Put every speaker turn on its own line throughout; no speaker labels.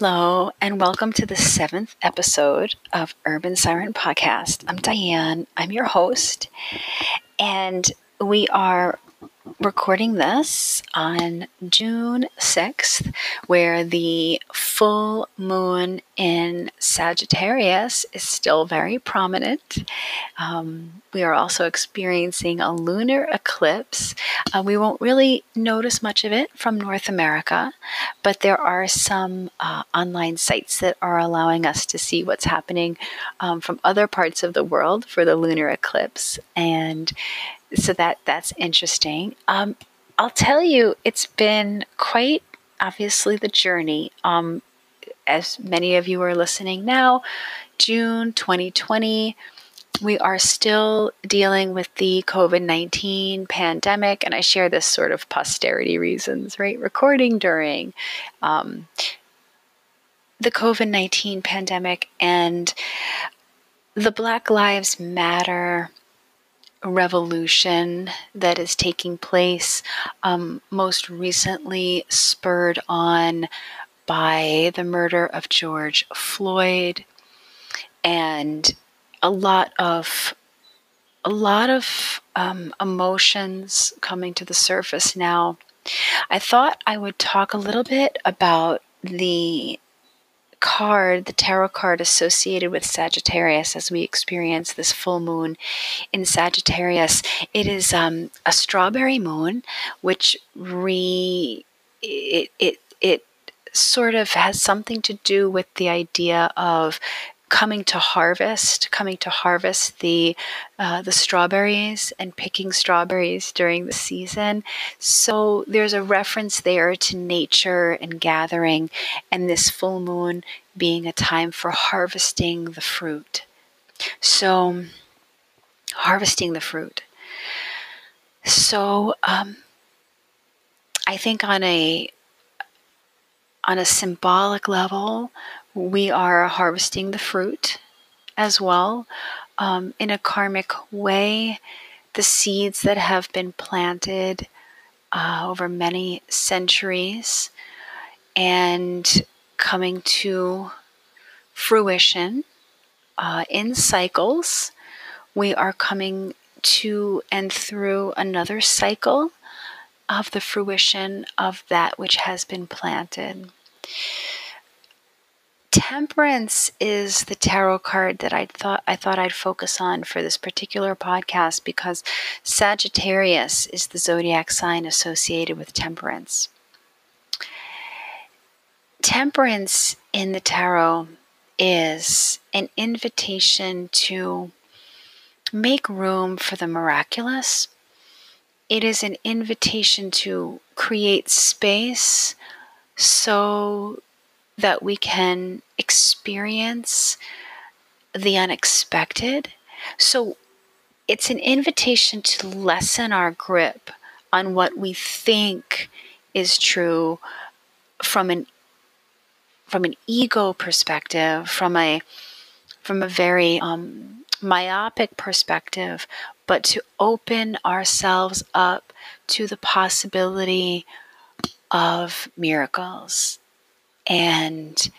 Hello, and welcome to the seventh episode of Urban Siren Podcast. I'm Diane, I'm your host, and we are recording this on June 6th, where the full moon in Sagittarius is still very prominent. Um, we are also experiencing a lunar eclipse. Uh, we won't really notice much of it from North America, but there are some uh, online sites that are allowing us to see what's happening um, from other parts of the world for the lunar eclipse. And so that that's interesting. Um, I'll tell you, it's been quite obviously the journey. Um, as many of you are listening now, June 2020, we are still dealing with the COVID 19 pandemic, and I share this sort of posterity reasons, right? Recording during um, the COVID 19 pandemic and the Black Lives Matter revolution that is taking place, um, most recently spurred on by the murder of George Floyd and a lot of a lot of um, emotions coming to the surface now. I thought I would talk a little bit about the card, the tarot card associated with Sagittarius as we experience this full moon in Sagittarius. It is um, a strawberry moon, which re it, it it sort of has something to do with the idea of coming to harvest, coming to harvest the uh, the strawberries and picking strawberries during the season. So there's a reference there to nature and gathering, and this full moon being a time for harvesting the fruit. So harvesting the fruit. So um, I think on a on a symbolic level, we are harvesting the fruit as well. Um, in a karmic way, the seeds that have been planted uh, over many centuries and coming to fruition uh, in cycles. We are coming to and through another cycle of the fruition of that which has been planted. Temperance is the tarot card that I thought I thought I'd focus on for this particular podcast because Sagittarius is the zodiac sign associated with temperance. Temperance in the tarot is an invitation to make room for the miraculous. It is an invitation to create space so that we can experience the unexpected. So it's an invitation to lessen our grip on what we think is true from an from an ego perspective, from a from a very um, myopic perspective, but to open ourselves up to the possibility of miracles and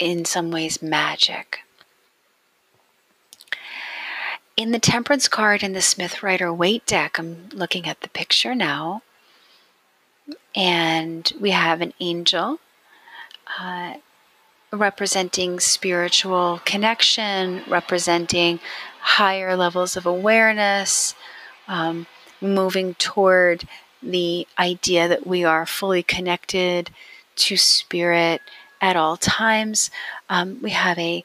in some ways magic. In the Temperance card in the Smith Rider Waite deck, I'm looking at the picture now, and we have an angel uh, representing spiritual connection, representing higher levels of awareness, um, moving toward the idea that we are fully connected to spirit at all times. Um, we have a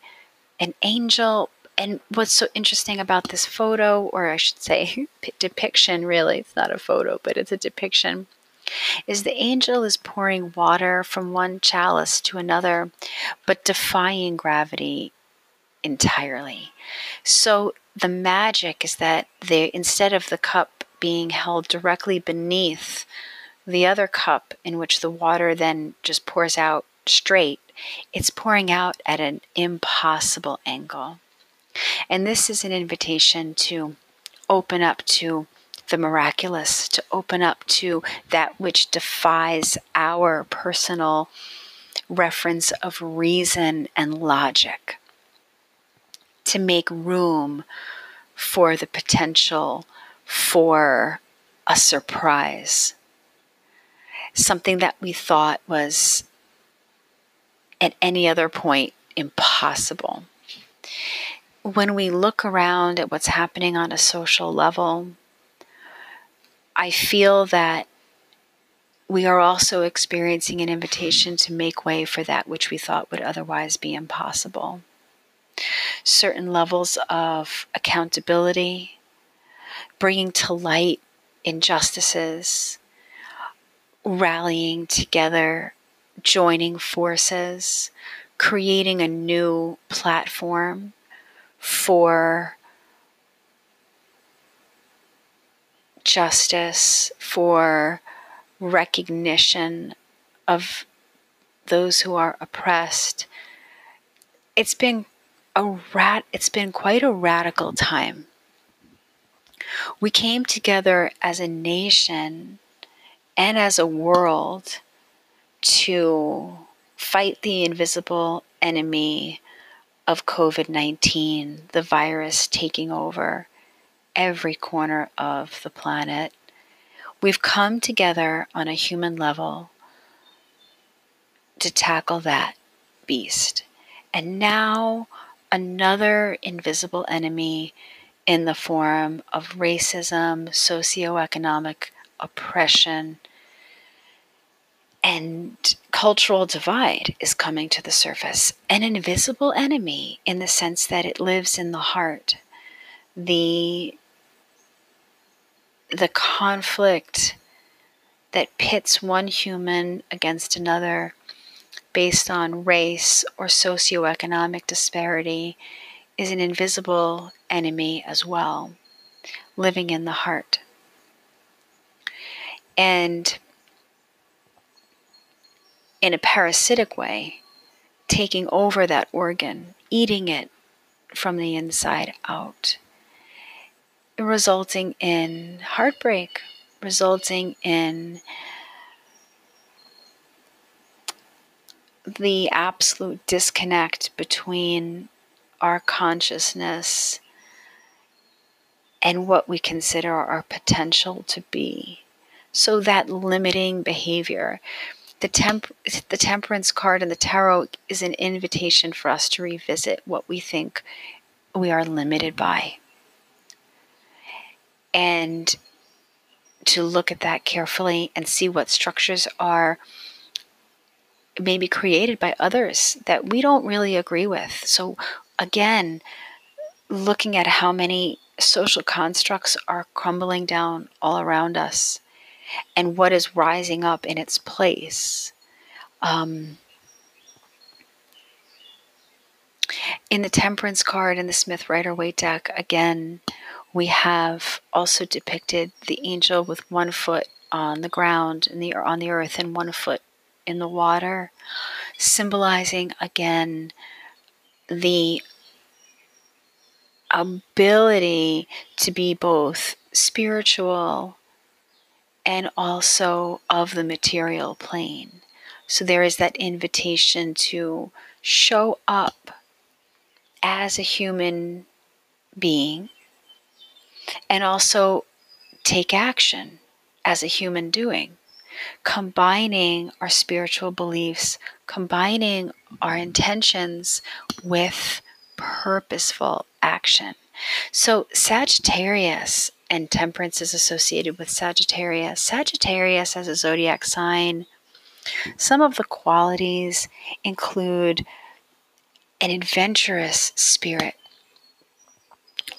an angel, and what's so interesting about this photo, or I should say, depiction, really, it's not a photo, but it's a depiction, is the angel is pouring water from one chalice to another, but defying gravity entirely. So the magic is that they instead of the cup being held directly beneath the other cup in which the water then just pours out straight, it's pouring out at an impossible angle. And this is an invitation to open up to the miraculous, to open up to that which defies our personal reference of reason and logic to make room for the potential for a surprise. Something that we thought was at any other point impossible. When we look around at what's happening on a social level, I feel that we are also experiencing an invitation to make way for that which we thought would otherwise be impossible. Certain levels of accountability, bringing to light injustices, rallying together, joining forces, creating a new platform for justice, for recognition of those who are oppressed. It's been a rat it's been quite a radical time. We came together as a nation and as a world to fight the invisible enemy of COVID 19, the virus taking over every corner of the planet. We've come together on a human level to tackle that beast. And now another invisible enemy in the form of racism, socioeconomic oppression, and cultural divide is coming to the surface. An invisible enemy in the sense that it lives in the heart. The the conflict that pits one human against another based on race or socioeconomic disparity is an invisible enemy as well, living in the heart. And in a parasitic way, taking over that organ, eating it from the inside out resulting in heartbreak, resulting in the absolute disconnect between our consciousness and what we consider our potential to be. So that limiting behavior, the temp- the temperance card in the tarot is an invitation for us to revisit what we think we are limited by and to look at that carefully and see what structures are maybe created by others that we don't really agree with. So, again, looking at how many social constructs are crumbling down all around us and what is rising up in its place. Um, in the Temperance card in the Smith Rider Waite deck, again, we have also depicted the angel with one foot on the ground and the on the earth and one foot in the water, symbolizing again the ability to be both spiritual and also of the material plane. So there is that invitation to show up as a human being and also take action as a human doing, combining our spiritual beliefs, combining our intentions with purposeful action. So, Sagittarius and temperance is associated with Sagittarius. Sagittarius as a zodiac sign, some of the qualities include an adventurous spirit,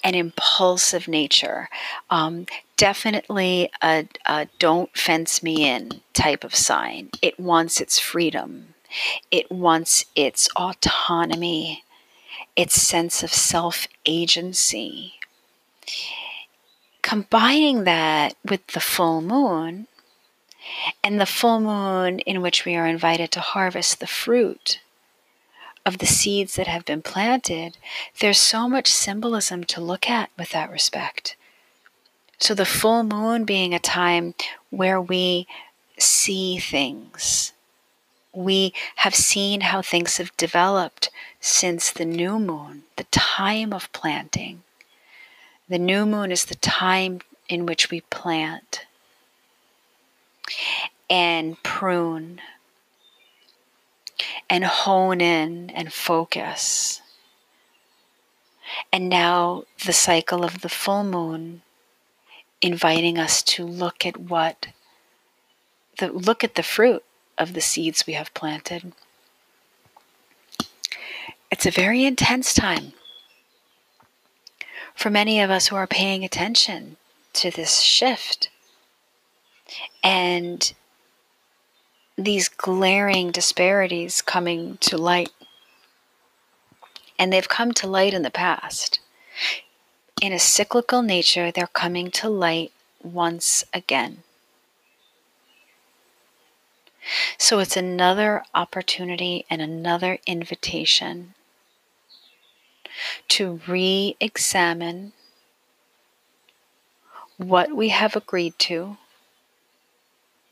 an impulsive nature. Um, definitely a, a don't fence me in type of sign. It wants its freedom, it wants its autonomy, its sense of self agency. Combining that with the full moon, and the full moon in which we are invited to harvest the fruit of the seeds that have been planted, there's so much symbolism to look at with that respect. So, the full moon being a time where we see things, We have seen how things have developed since the new moon, the time of planting. The new moon is the time in which we plant and prune and hone in and focus. And now the cycle of the full moon inviting us to look at what the look at the fruit of the seeds we have planted. It's a very intense time for many of us who are paying attention to this shift and these glaring disparities coming to light. And they've come to light in the past. In a cyclical nature, they're coming to light once again. So it's another opportunity and another invitation to re examine what we have agreed to,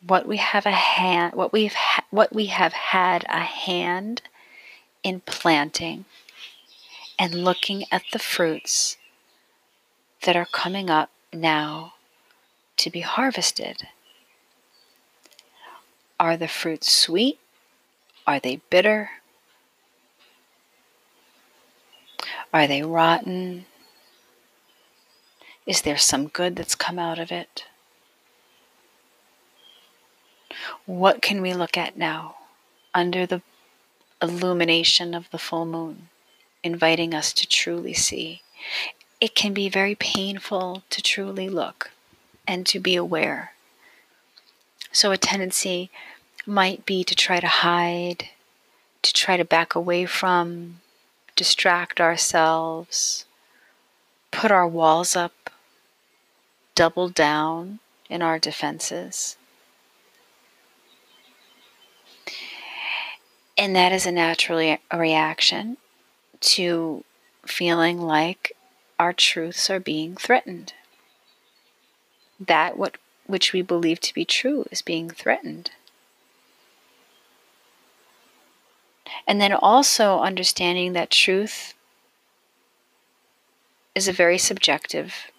what we have a hand, what we've ha- what we have had a hand in planting, and looking at the fruits that are coming up now to be harvested. Are the fruits sweet? Are they bitter? Are they rotten? Is there some good that's come out of it? What can we look at now under the illumination of the full moon, inviting us to truly see? It can be very painful to truly look and to be aware. So, a tendency might be to try to hide, to try to back away from, distract ourselves, put our walls up, double down in our defenses. And that is a natural reaction to feeling like our truths are being threatened. That what which we believe to be true is being threatened. And then also understanding that truth is a very subjective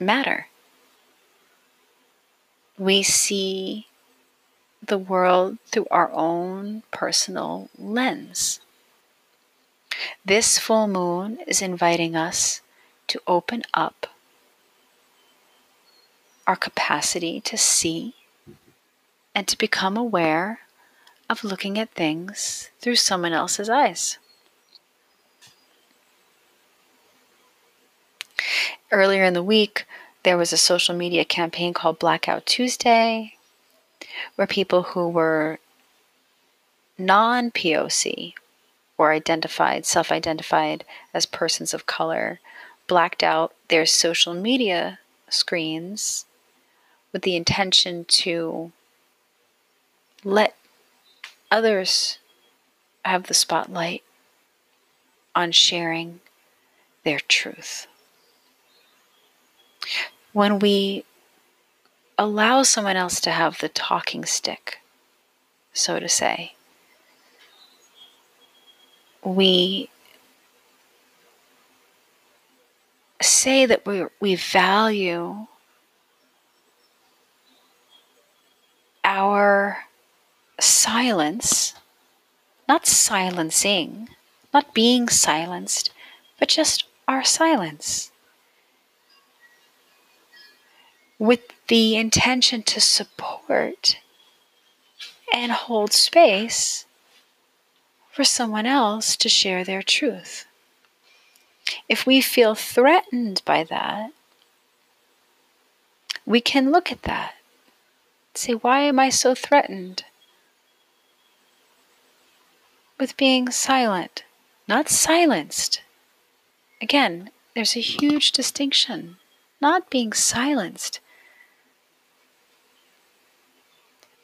matter. We see the world through our own personal lens. This full moon is inviting us to open up our capacity to see and to become aware of looking at things through someone else's eyes. Earlier in the week, there was a social media campaign called Blackout Tuesday, where people who were non POC or identified, self identified as persons of color, blacked out their social media screens with the intention to let others have the spotlight on sharing their truth. When we allow someone else to have the talking stick, so to say, we say that we, we value our silence, not silencing, not being silenced, but just our silence. With the intention to support and hold space for someone else to share their truth. If we feel threatened by that, we can look at that. Say, why am I so threatened? With being silent, not silenced. Again, there's a huge distinction. Not being silenced,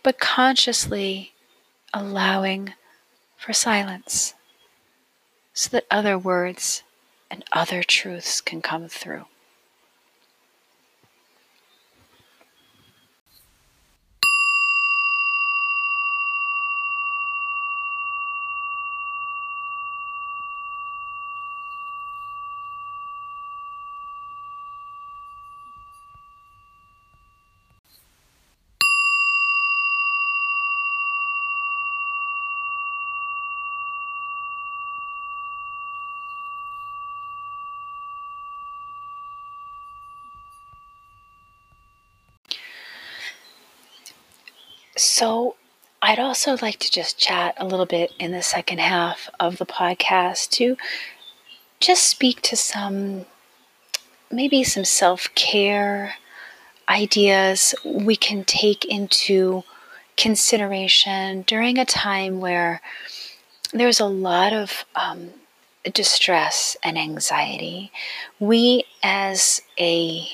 but consciously allowing for silence so that other words and other truths can come through. So, I'd also like to just chat a little bit in the second half of the podcast to just speak to some, maybe some self care ideas we can take into consideration during a time where there's a lot of um, distress and anxiety. We, as a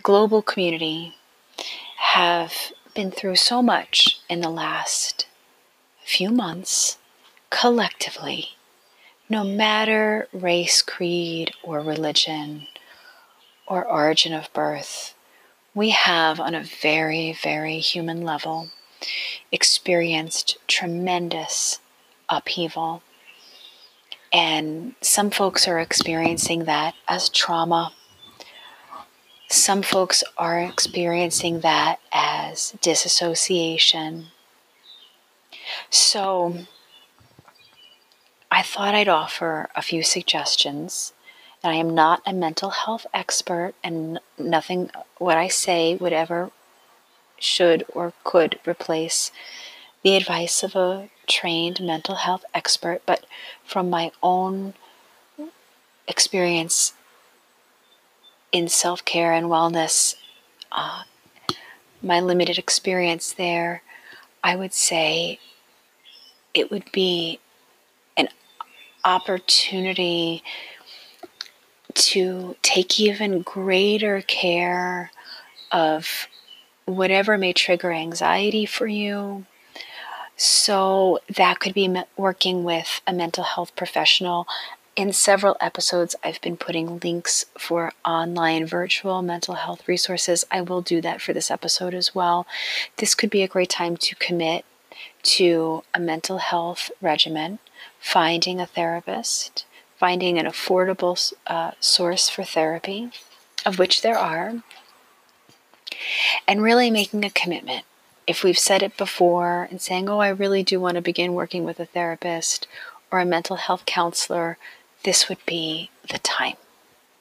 global community, have been through so much in the last few months collectively, no matter race, creed, or religion, or origin of birth. We have, on a very, very human level, experienced tremendous upheaval. And some folks are experiencing that as trauma. Some folks are experiencing that as disassociation. So, I thought I'd offer a few suggestions. And I am not a mental health expert, and nothing what I say would ever should or could replace the advice of a trained mental health expert, but from my own experience in self care and wellness, uh, my limited experience there, I would say it would be an opportunity to take even greater care of whatever may trigger anxiety for you. So, that could be working with a mental health professional. In several episodes, I've been putting links for online virtual mental health resources. I will do that for this episode as well. This could be a great time to commit to a mental health regimen, finding a therapist, finding an affordable uh, source for therapy, of which there are, and really making a commitment. If we've said it before and saying, Oh, I really do want to begin working with a therapist or a mental health counselor, this would be the time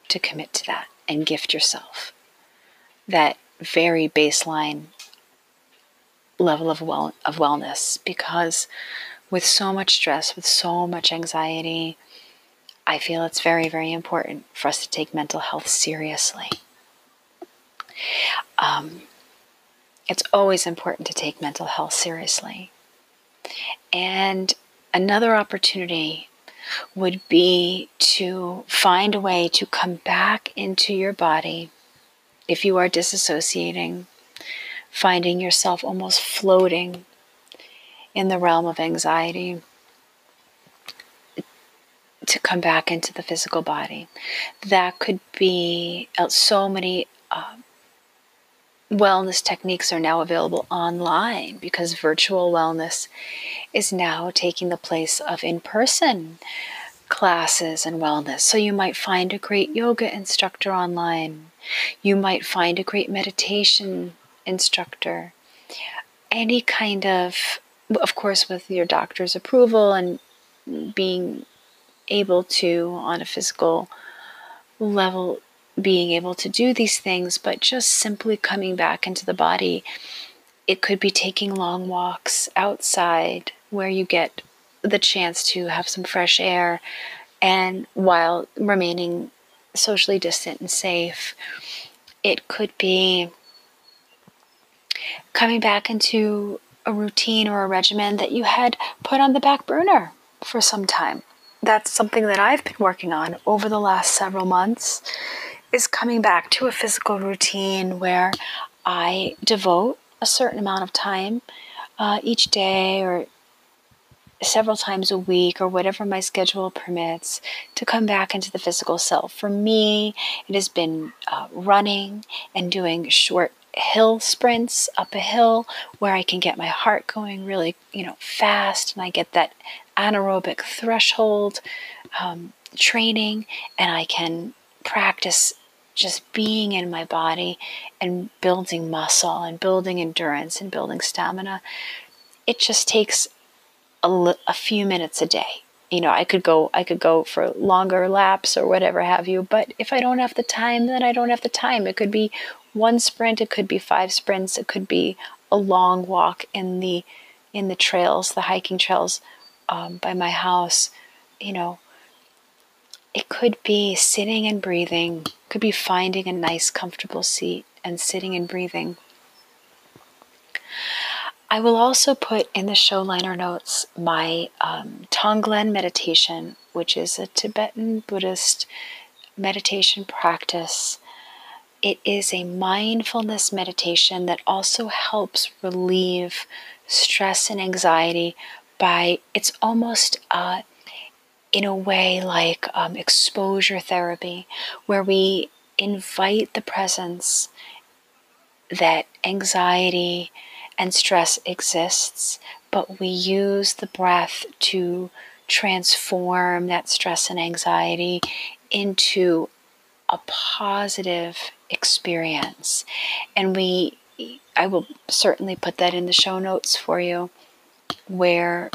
to commit to that and gift yourself that very baseline level of well of wellness because with so much stress with so much anxiety I feel it's very very important for us to take mental health seriously um, it's always important to take mental health seriously. And another opportunity would be to find a way to come back into your body if you are disassociating, finding yourself almost floating in the realm of anxiety, to come back into the physical body. That could be uh, so many. Uh, wellness techniques are now available online because virtual wellness is now taking the place of in person classes and wellness. So you might find a great yoga instructor online, you might find a great meditation instructor, any kind of, of course, with your doctor's approval and being able to, on a physical level, being able to do these things, but just simply coming back into the body. It could be taking long walks outside where you get the chance to have some fresh air and while remaining socially distant and safe. It could be coming back into a routine or a regimen that you had put on the back burner for some time. That's something that I've been working on over the last several months is coming back to a physical routine where I devote a certain amount of time uh, each day or several times a week or whatever my schedule permits to come back into the physical self. For me, it has been uh, running and doing short hill sprints up a hill where I can get my heart going really, you know, fast and I get that anaerobic threshold um, training and I can practice just being in my body and building muscle and building endurance and building stamina. It just takes a, a few minutes a day. You know, I could go I could go for longer laps or whatever have you, but if I don't have the time, then I don't have the time. It could be one sprint, it could be five sprints, it could be a long walk in the in the trails, the hiking trails um, by my house, you know, it could be sitting and breathing, could be finding a nice, comfortable seat and sitting and breathing. I will also put in the show liner notes my um, Tonglen meditation, which is a Tibetan Buddhist meditation practice. It is a mindfulness meditation that also helps relieve stress and anxiety by, it's almost uh, in a way like um, exposure therapy, where we invite the presence that anxiety and stress exists, but we use the breath to transform that stress and anxiety into a positive experience. And we, I will certainly put that in the show notes for you, where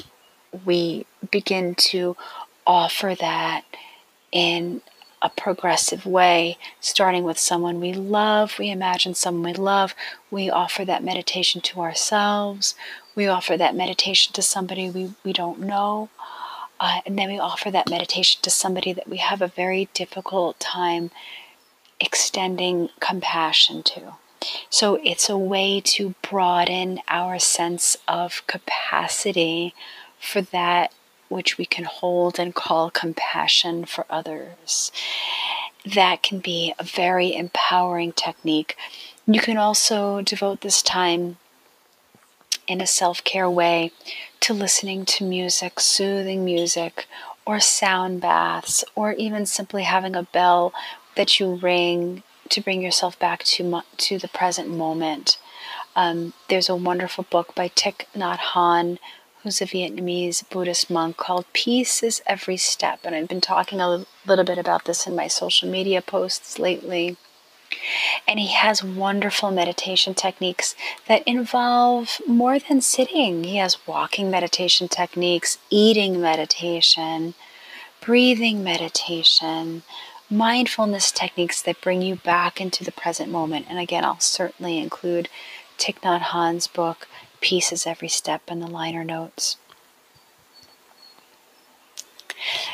we begin to offer that in a progressive way, starting with someone we love. We imagine someone we love. We offer that meditation to ourselves. We offer that meditation to somebody we, we don't know. Uh, and then we offer that meditation to somebody that we have a very difficult time extending compassion to. So it's a way to broaden our sense of capacity for that which we can hold and call compassion for others. That can be a very empowering technique. You can also devote this time in a self care way to listening to music, soothing music, or sound baths, or even simply having a bell that you ring to bring yourself back to, to the present moment. Um, there's a wonderful book by Thich Nhat Hanh who's a Vietnamese Buddhist monk called Peace is Every Step. And I've been talking a little bit about this in my social media posts lately. And he has wonderful meditation techniques that involve more than sitting. He has walking meditation techniques, eating meditation, breathing meditation, mindfulness techniques that bring you back into the present moment. And again, I'll certainly include Thich Nhat Hanh's book, Peace is Every Step in the liner notes.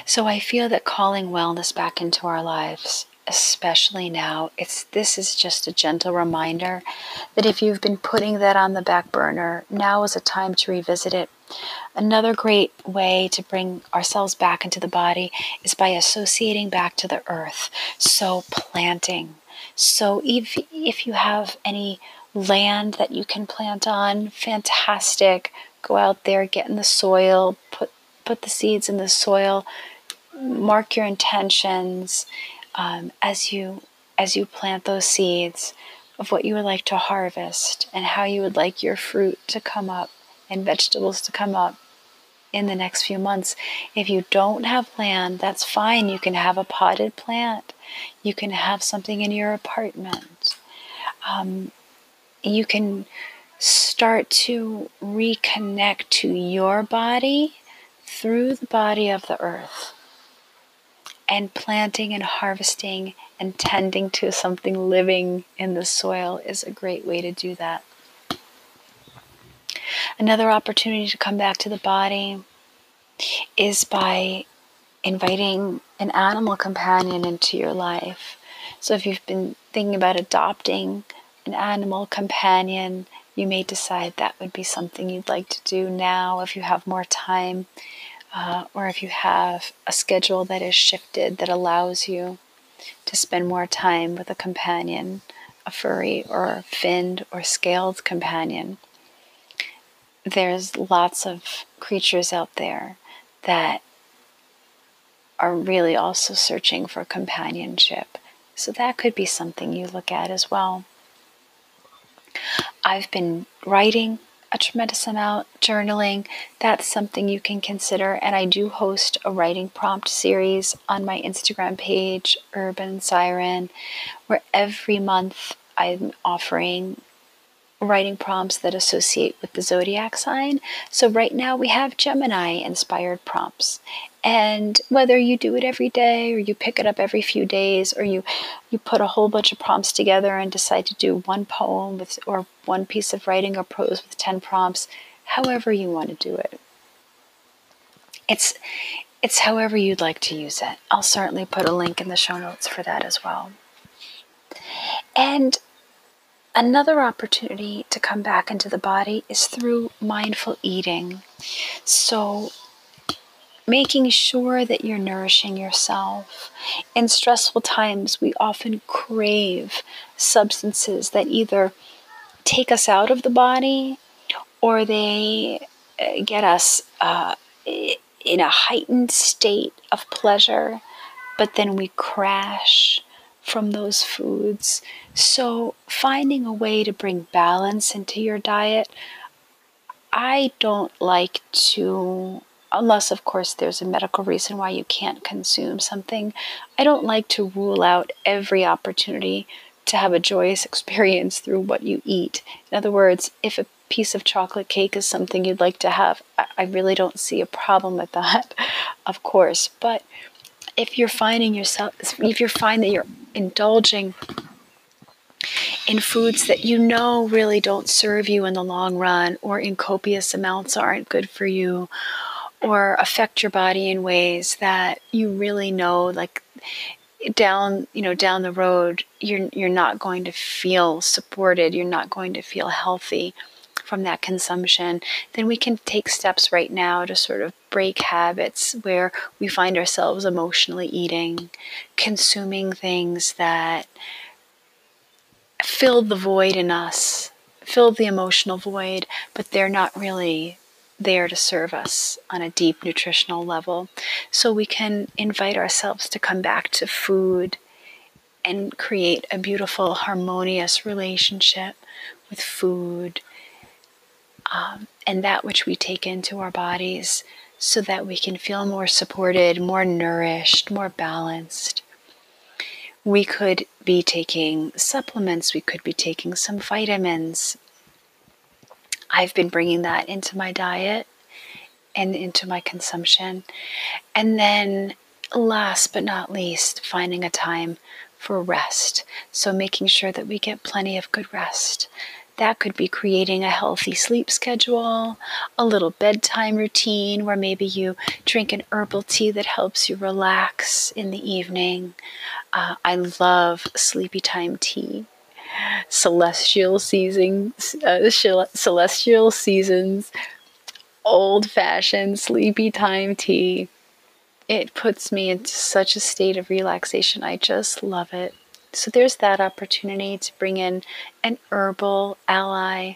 So I feel that calling wellness back into our lives, especially now, it's this is just a gentle reminder that if you've been putting that on the back burner, now is a time to revisit it. Another great way to bring ourselves back into the body is by associating back to the earth. So planting. So if if you have any land that you can plant on, fantastic. Go out there, get in the soil, put put the seeds in the soil, mark your intentions um, as you as you plant those seeds of what you would like to harvest and how you would like your fruit to come up and vegetables to come up in the next few months. If you don't have land, that's fine. You can have a potted plant. You can have something in your apartment. Um, you can start to reconnect to your body through the body of the earth. And planting and harvesting and tending to something living in the soil is a great way to do that. Another opportunity to come back to the body is by inviting an animal companion into your life. So if you've been thinking about adopting an animal companion, you may decide that would be something you'd like to do now if you have more time, uh, or if you have a schedule that is shifted that allows you to spend more time with a companion, a furry or finned or scaled companion. There's lots of creatures out there that are really also searching for companionship. So that could be something you look at as well. I've been writing a tremendous amount, journaling. That's something you can consider. And I do host a writing prompt series on my Instagram page, Urban Siren, where every month I'm offering writing prompts that associate with the zodiac sign. So, right now we have Gemini inspired prompts. And whether you do it every day or you pick it up every few days or you, you put a whole bunch of prompts together and decide to do one poem with, or one piece of writing or prose with 10 prompts, however you want to do it. It's, it's however you'd like to use it. I'll certainly put a link in the show notes for that as well. And Another opportunity to come back into the body is through mindful eating. So, making sure that you're nourishing yourself. In stressful times, we often crave substances that either take us out of the body or they uh, get us uh, in a heightened state of pleasure, but then we crash from those foods. So, finding a way to bring balance into your diet, I don't like to, unless of course there's a medical reason why you can't consume something, I don't like to rule out every opportunity to have a joyous experience through what you eat. In other words, if a piece of chocolate cake is something you'd like to have, I really don't see a problem with that, of course. But if you're finding yourself, if you find that you're indulging in foods that you know really don't serve you in the long run or in copious amounts aren't good for you or affect your body in ways that you really know like down you know down the road you're you're not going to feel supported you're not going to feel healthy from that consumption, then we can take steps right now to sort of break habits where we find ourselves emotionally eating, consuming things that fill the void in us, fill the emotional void, but they're not really there to serve us on a deep nutritional level. So we can invite ourselves to come back to food and create a beautiful, harmonious relationship with food um, and that which we take into our bodies so that we can feel more supported, more nourished, more balanced. We could be taking supplements, we could be taking some vitamins. I've been bringing that into my diet and into my consumption. And then, last but not least, finding a time for rest. So, making sure that we get plenty of good rest. That could be creating a healthy sleep schedule, a little bedtime routine where maybe you drink an herbal tea that helps you relax in the evening. Uh, I love sleepy time tea. Celestial seasons, uh, celestial seasons, old fashioned sleepy time tea. It puts me into such a state of relaxation. I just love it. So there's that opportunity to bring in an herbal ally.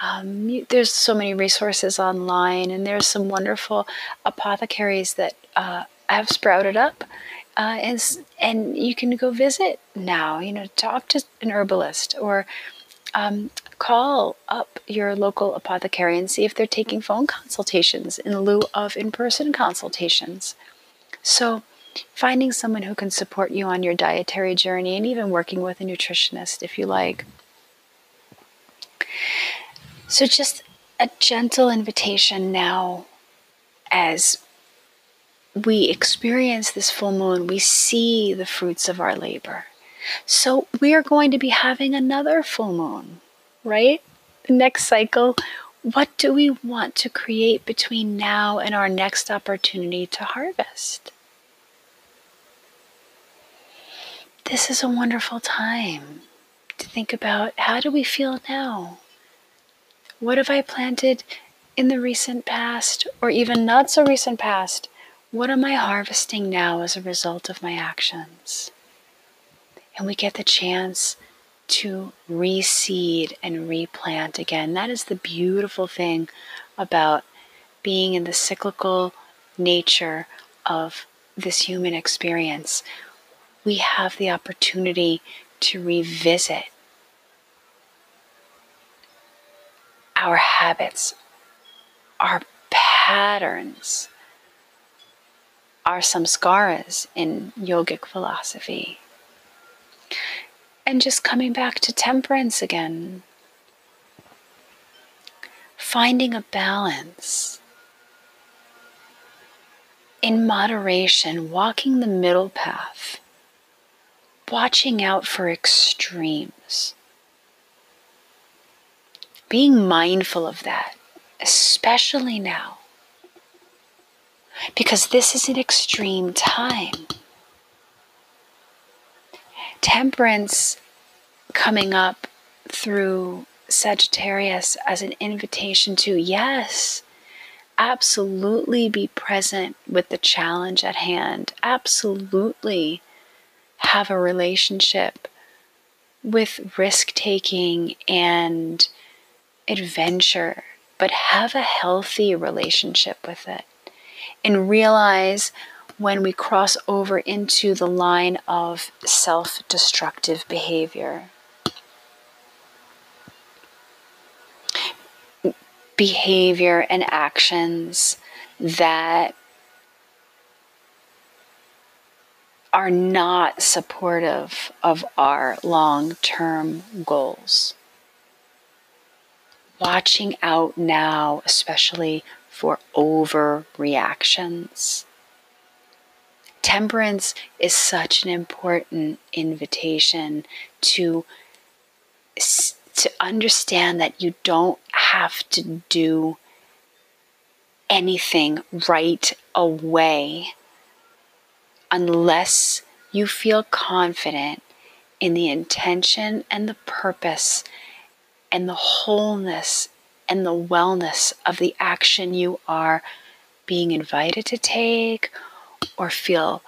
Um, there's so many resources online, and there's some wonderful apothecaries that uh, have sprouted up. Uh, and, and you can go visit now, you know, talk to an herbalist or um, call up your local apothecary and see if they're taking phone consultations in lieu of in person consultations. So, finding someone who can support you on your dietary journey and even working with a nutritionist if you like. So, just a gentle invitation now as we experience this full moon, we see the fruits of our labor. So, we are going to be having another full moon, right? The next cycle. What do we want to create between now and our next opportunity to harvest? This is a wonderful time to think about how do we feel now? What have I planted in the recent past or even not so recent past? What am I harvesting now as a result of my actions? And we get the chance to reseed and replant again. That is the beautiful thing about being in the cyclical nature of this human experience we have the opportunity to revisit our habits, our patterns, our samskaras in yogic philosophy. And just coming back to temperance again, finding a balance in moderation, walking the middle path, watching out for extremes, being mindful of that, especially now, because this is an extreme time. Temperance coming up through Sagittarius as an invitation to, yes, absolutely be present with the challenge at hand. Absolutely have a relationship with risk taking and adventure, but have a healthy relationship with it. And realize when we cross over into the line of self destructive behavior. Behavior and actions that are not supportive of our long term goals. Watching out now, especially for overreactions. Temperance is such an important invitation to, to understand that you don't have to do anything right away unless you feel confident in the intention and the purpose and the wholeness and the wellness of the action you are being invited to take or feel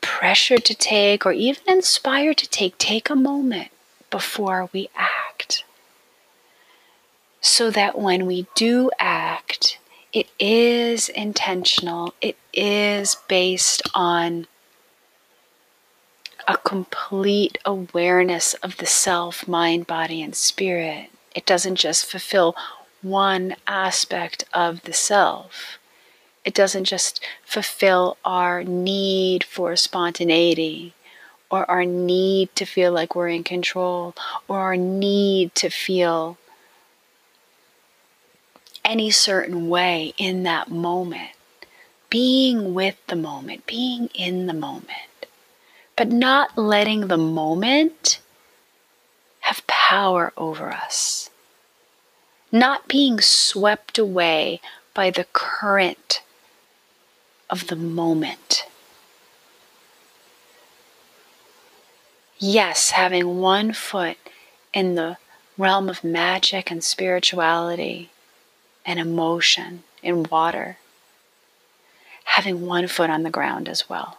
pressured to take or even inspired to take. Take a moment before we act so that when we do act, it is intentional, it is based on a complete awareness of the self, mind, body, and spirit. It doesn't just fulfill one aspect of the self. It doesn't just fulfill our need for spontaneity or our need to feel like we're in control or our need to feel any certain way in that moment. Being with the moment, being in the moment, but not letting the moment have power over us. Not being swept away by the current of the moment. Yes, having one foot in the realm of magic and spirituality and emotion in water, having one foot on the ground as well.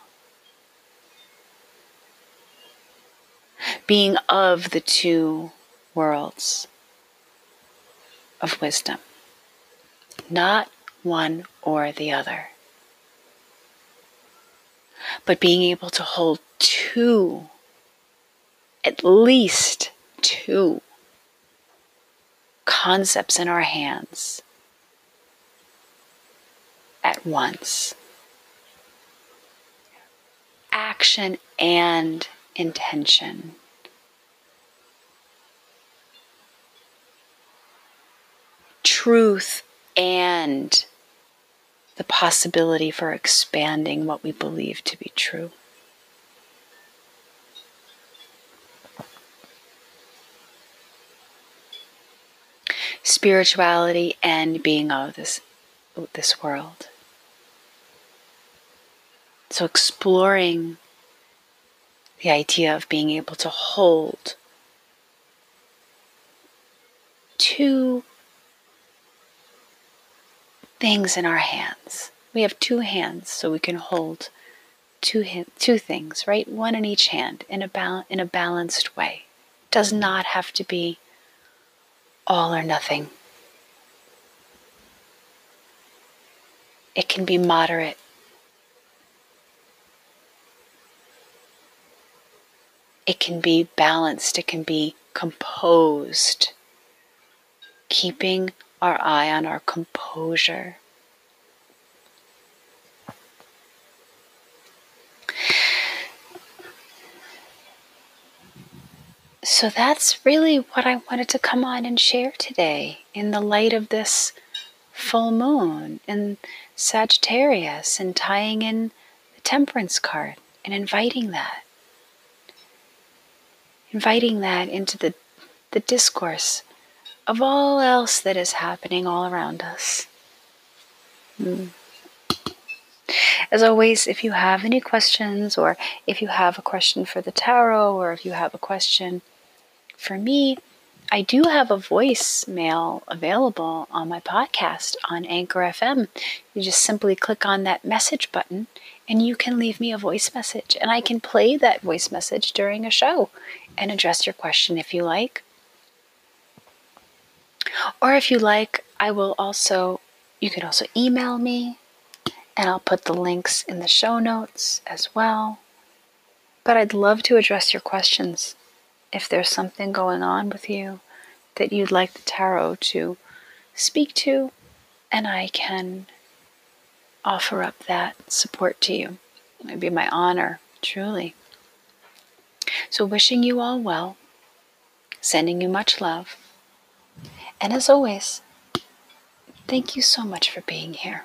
Being of the two worlds of wisdom, not one or the other, but being able to hold two, at least two concepts in our hands at once. Action and intention. Truth and the possibility for expanding what we believe to be true. Spirituality and being of this, this world. So, exploring the idea of being able to hold two things in our hands. We have two hands, so we can hold two two things, right? One in each hand in a bal- in a balanced way. Does not have to be all or nothing. It can be moderate. It can be balanced, it can be composed, keeping our eye on our composure. So that's really what I wanted to come on and share today in the light of this full moon in Sagittarius and tying in the temperance card and inviting that. Inviting that into the, the discourse of all else that is happening all around us. Mm. As always, if you have any questions, or if you have a question for the tarot, or if you have a question for me, I do have a voicemail available on my podcast on Anchor FM. You just simply click on that message button and you can leave me a voice message, and I can play that voice message during a show and address your question if you like. Or if you like, I will also, you can also email me and I'll put the links in the show notes as well. But I'd love to address your questions if there's something going on with you that you'd like the tarot to speak to, and I can offer up that support to you. It would be my honor, truly. So, wishing you all well, sending you much love, and as always, thank you so much for being here.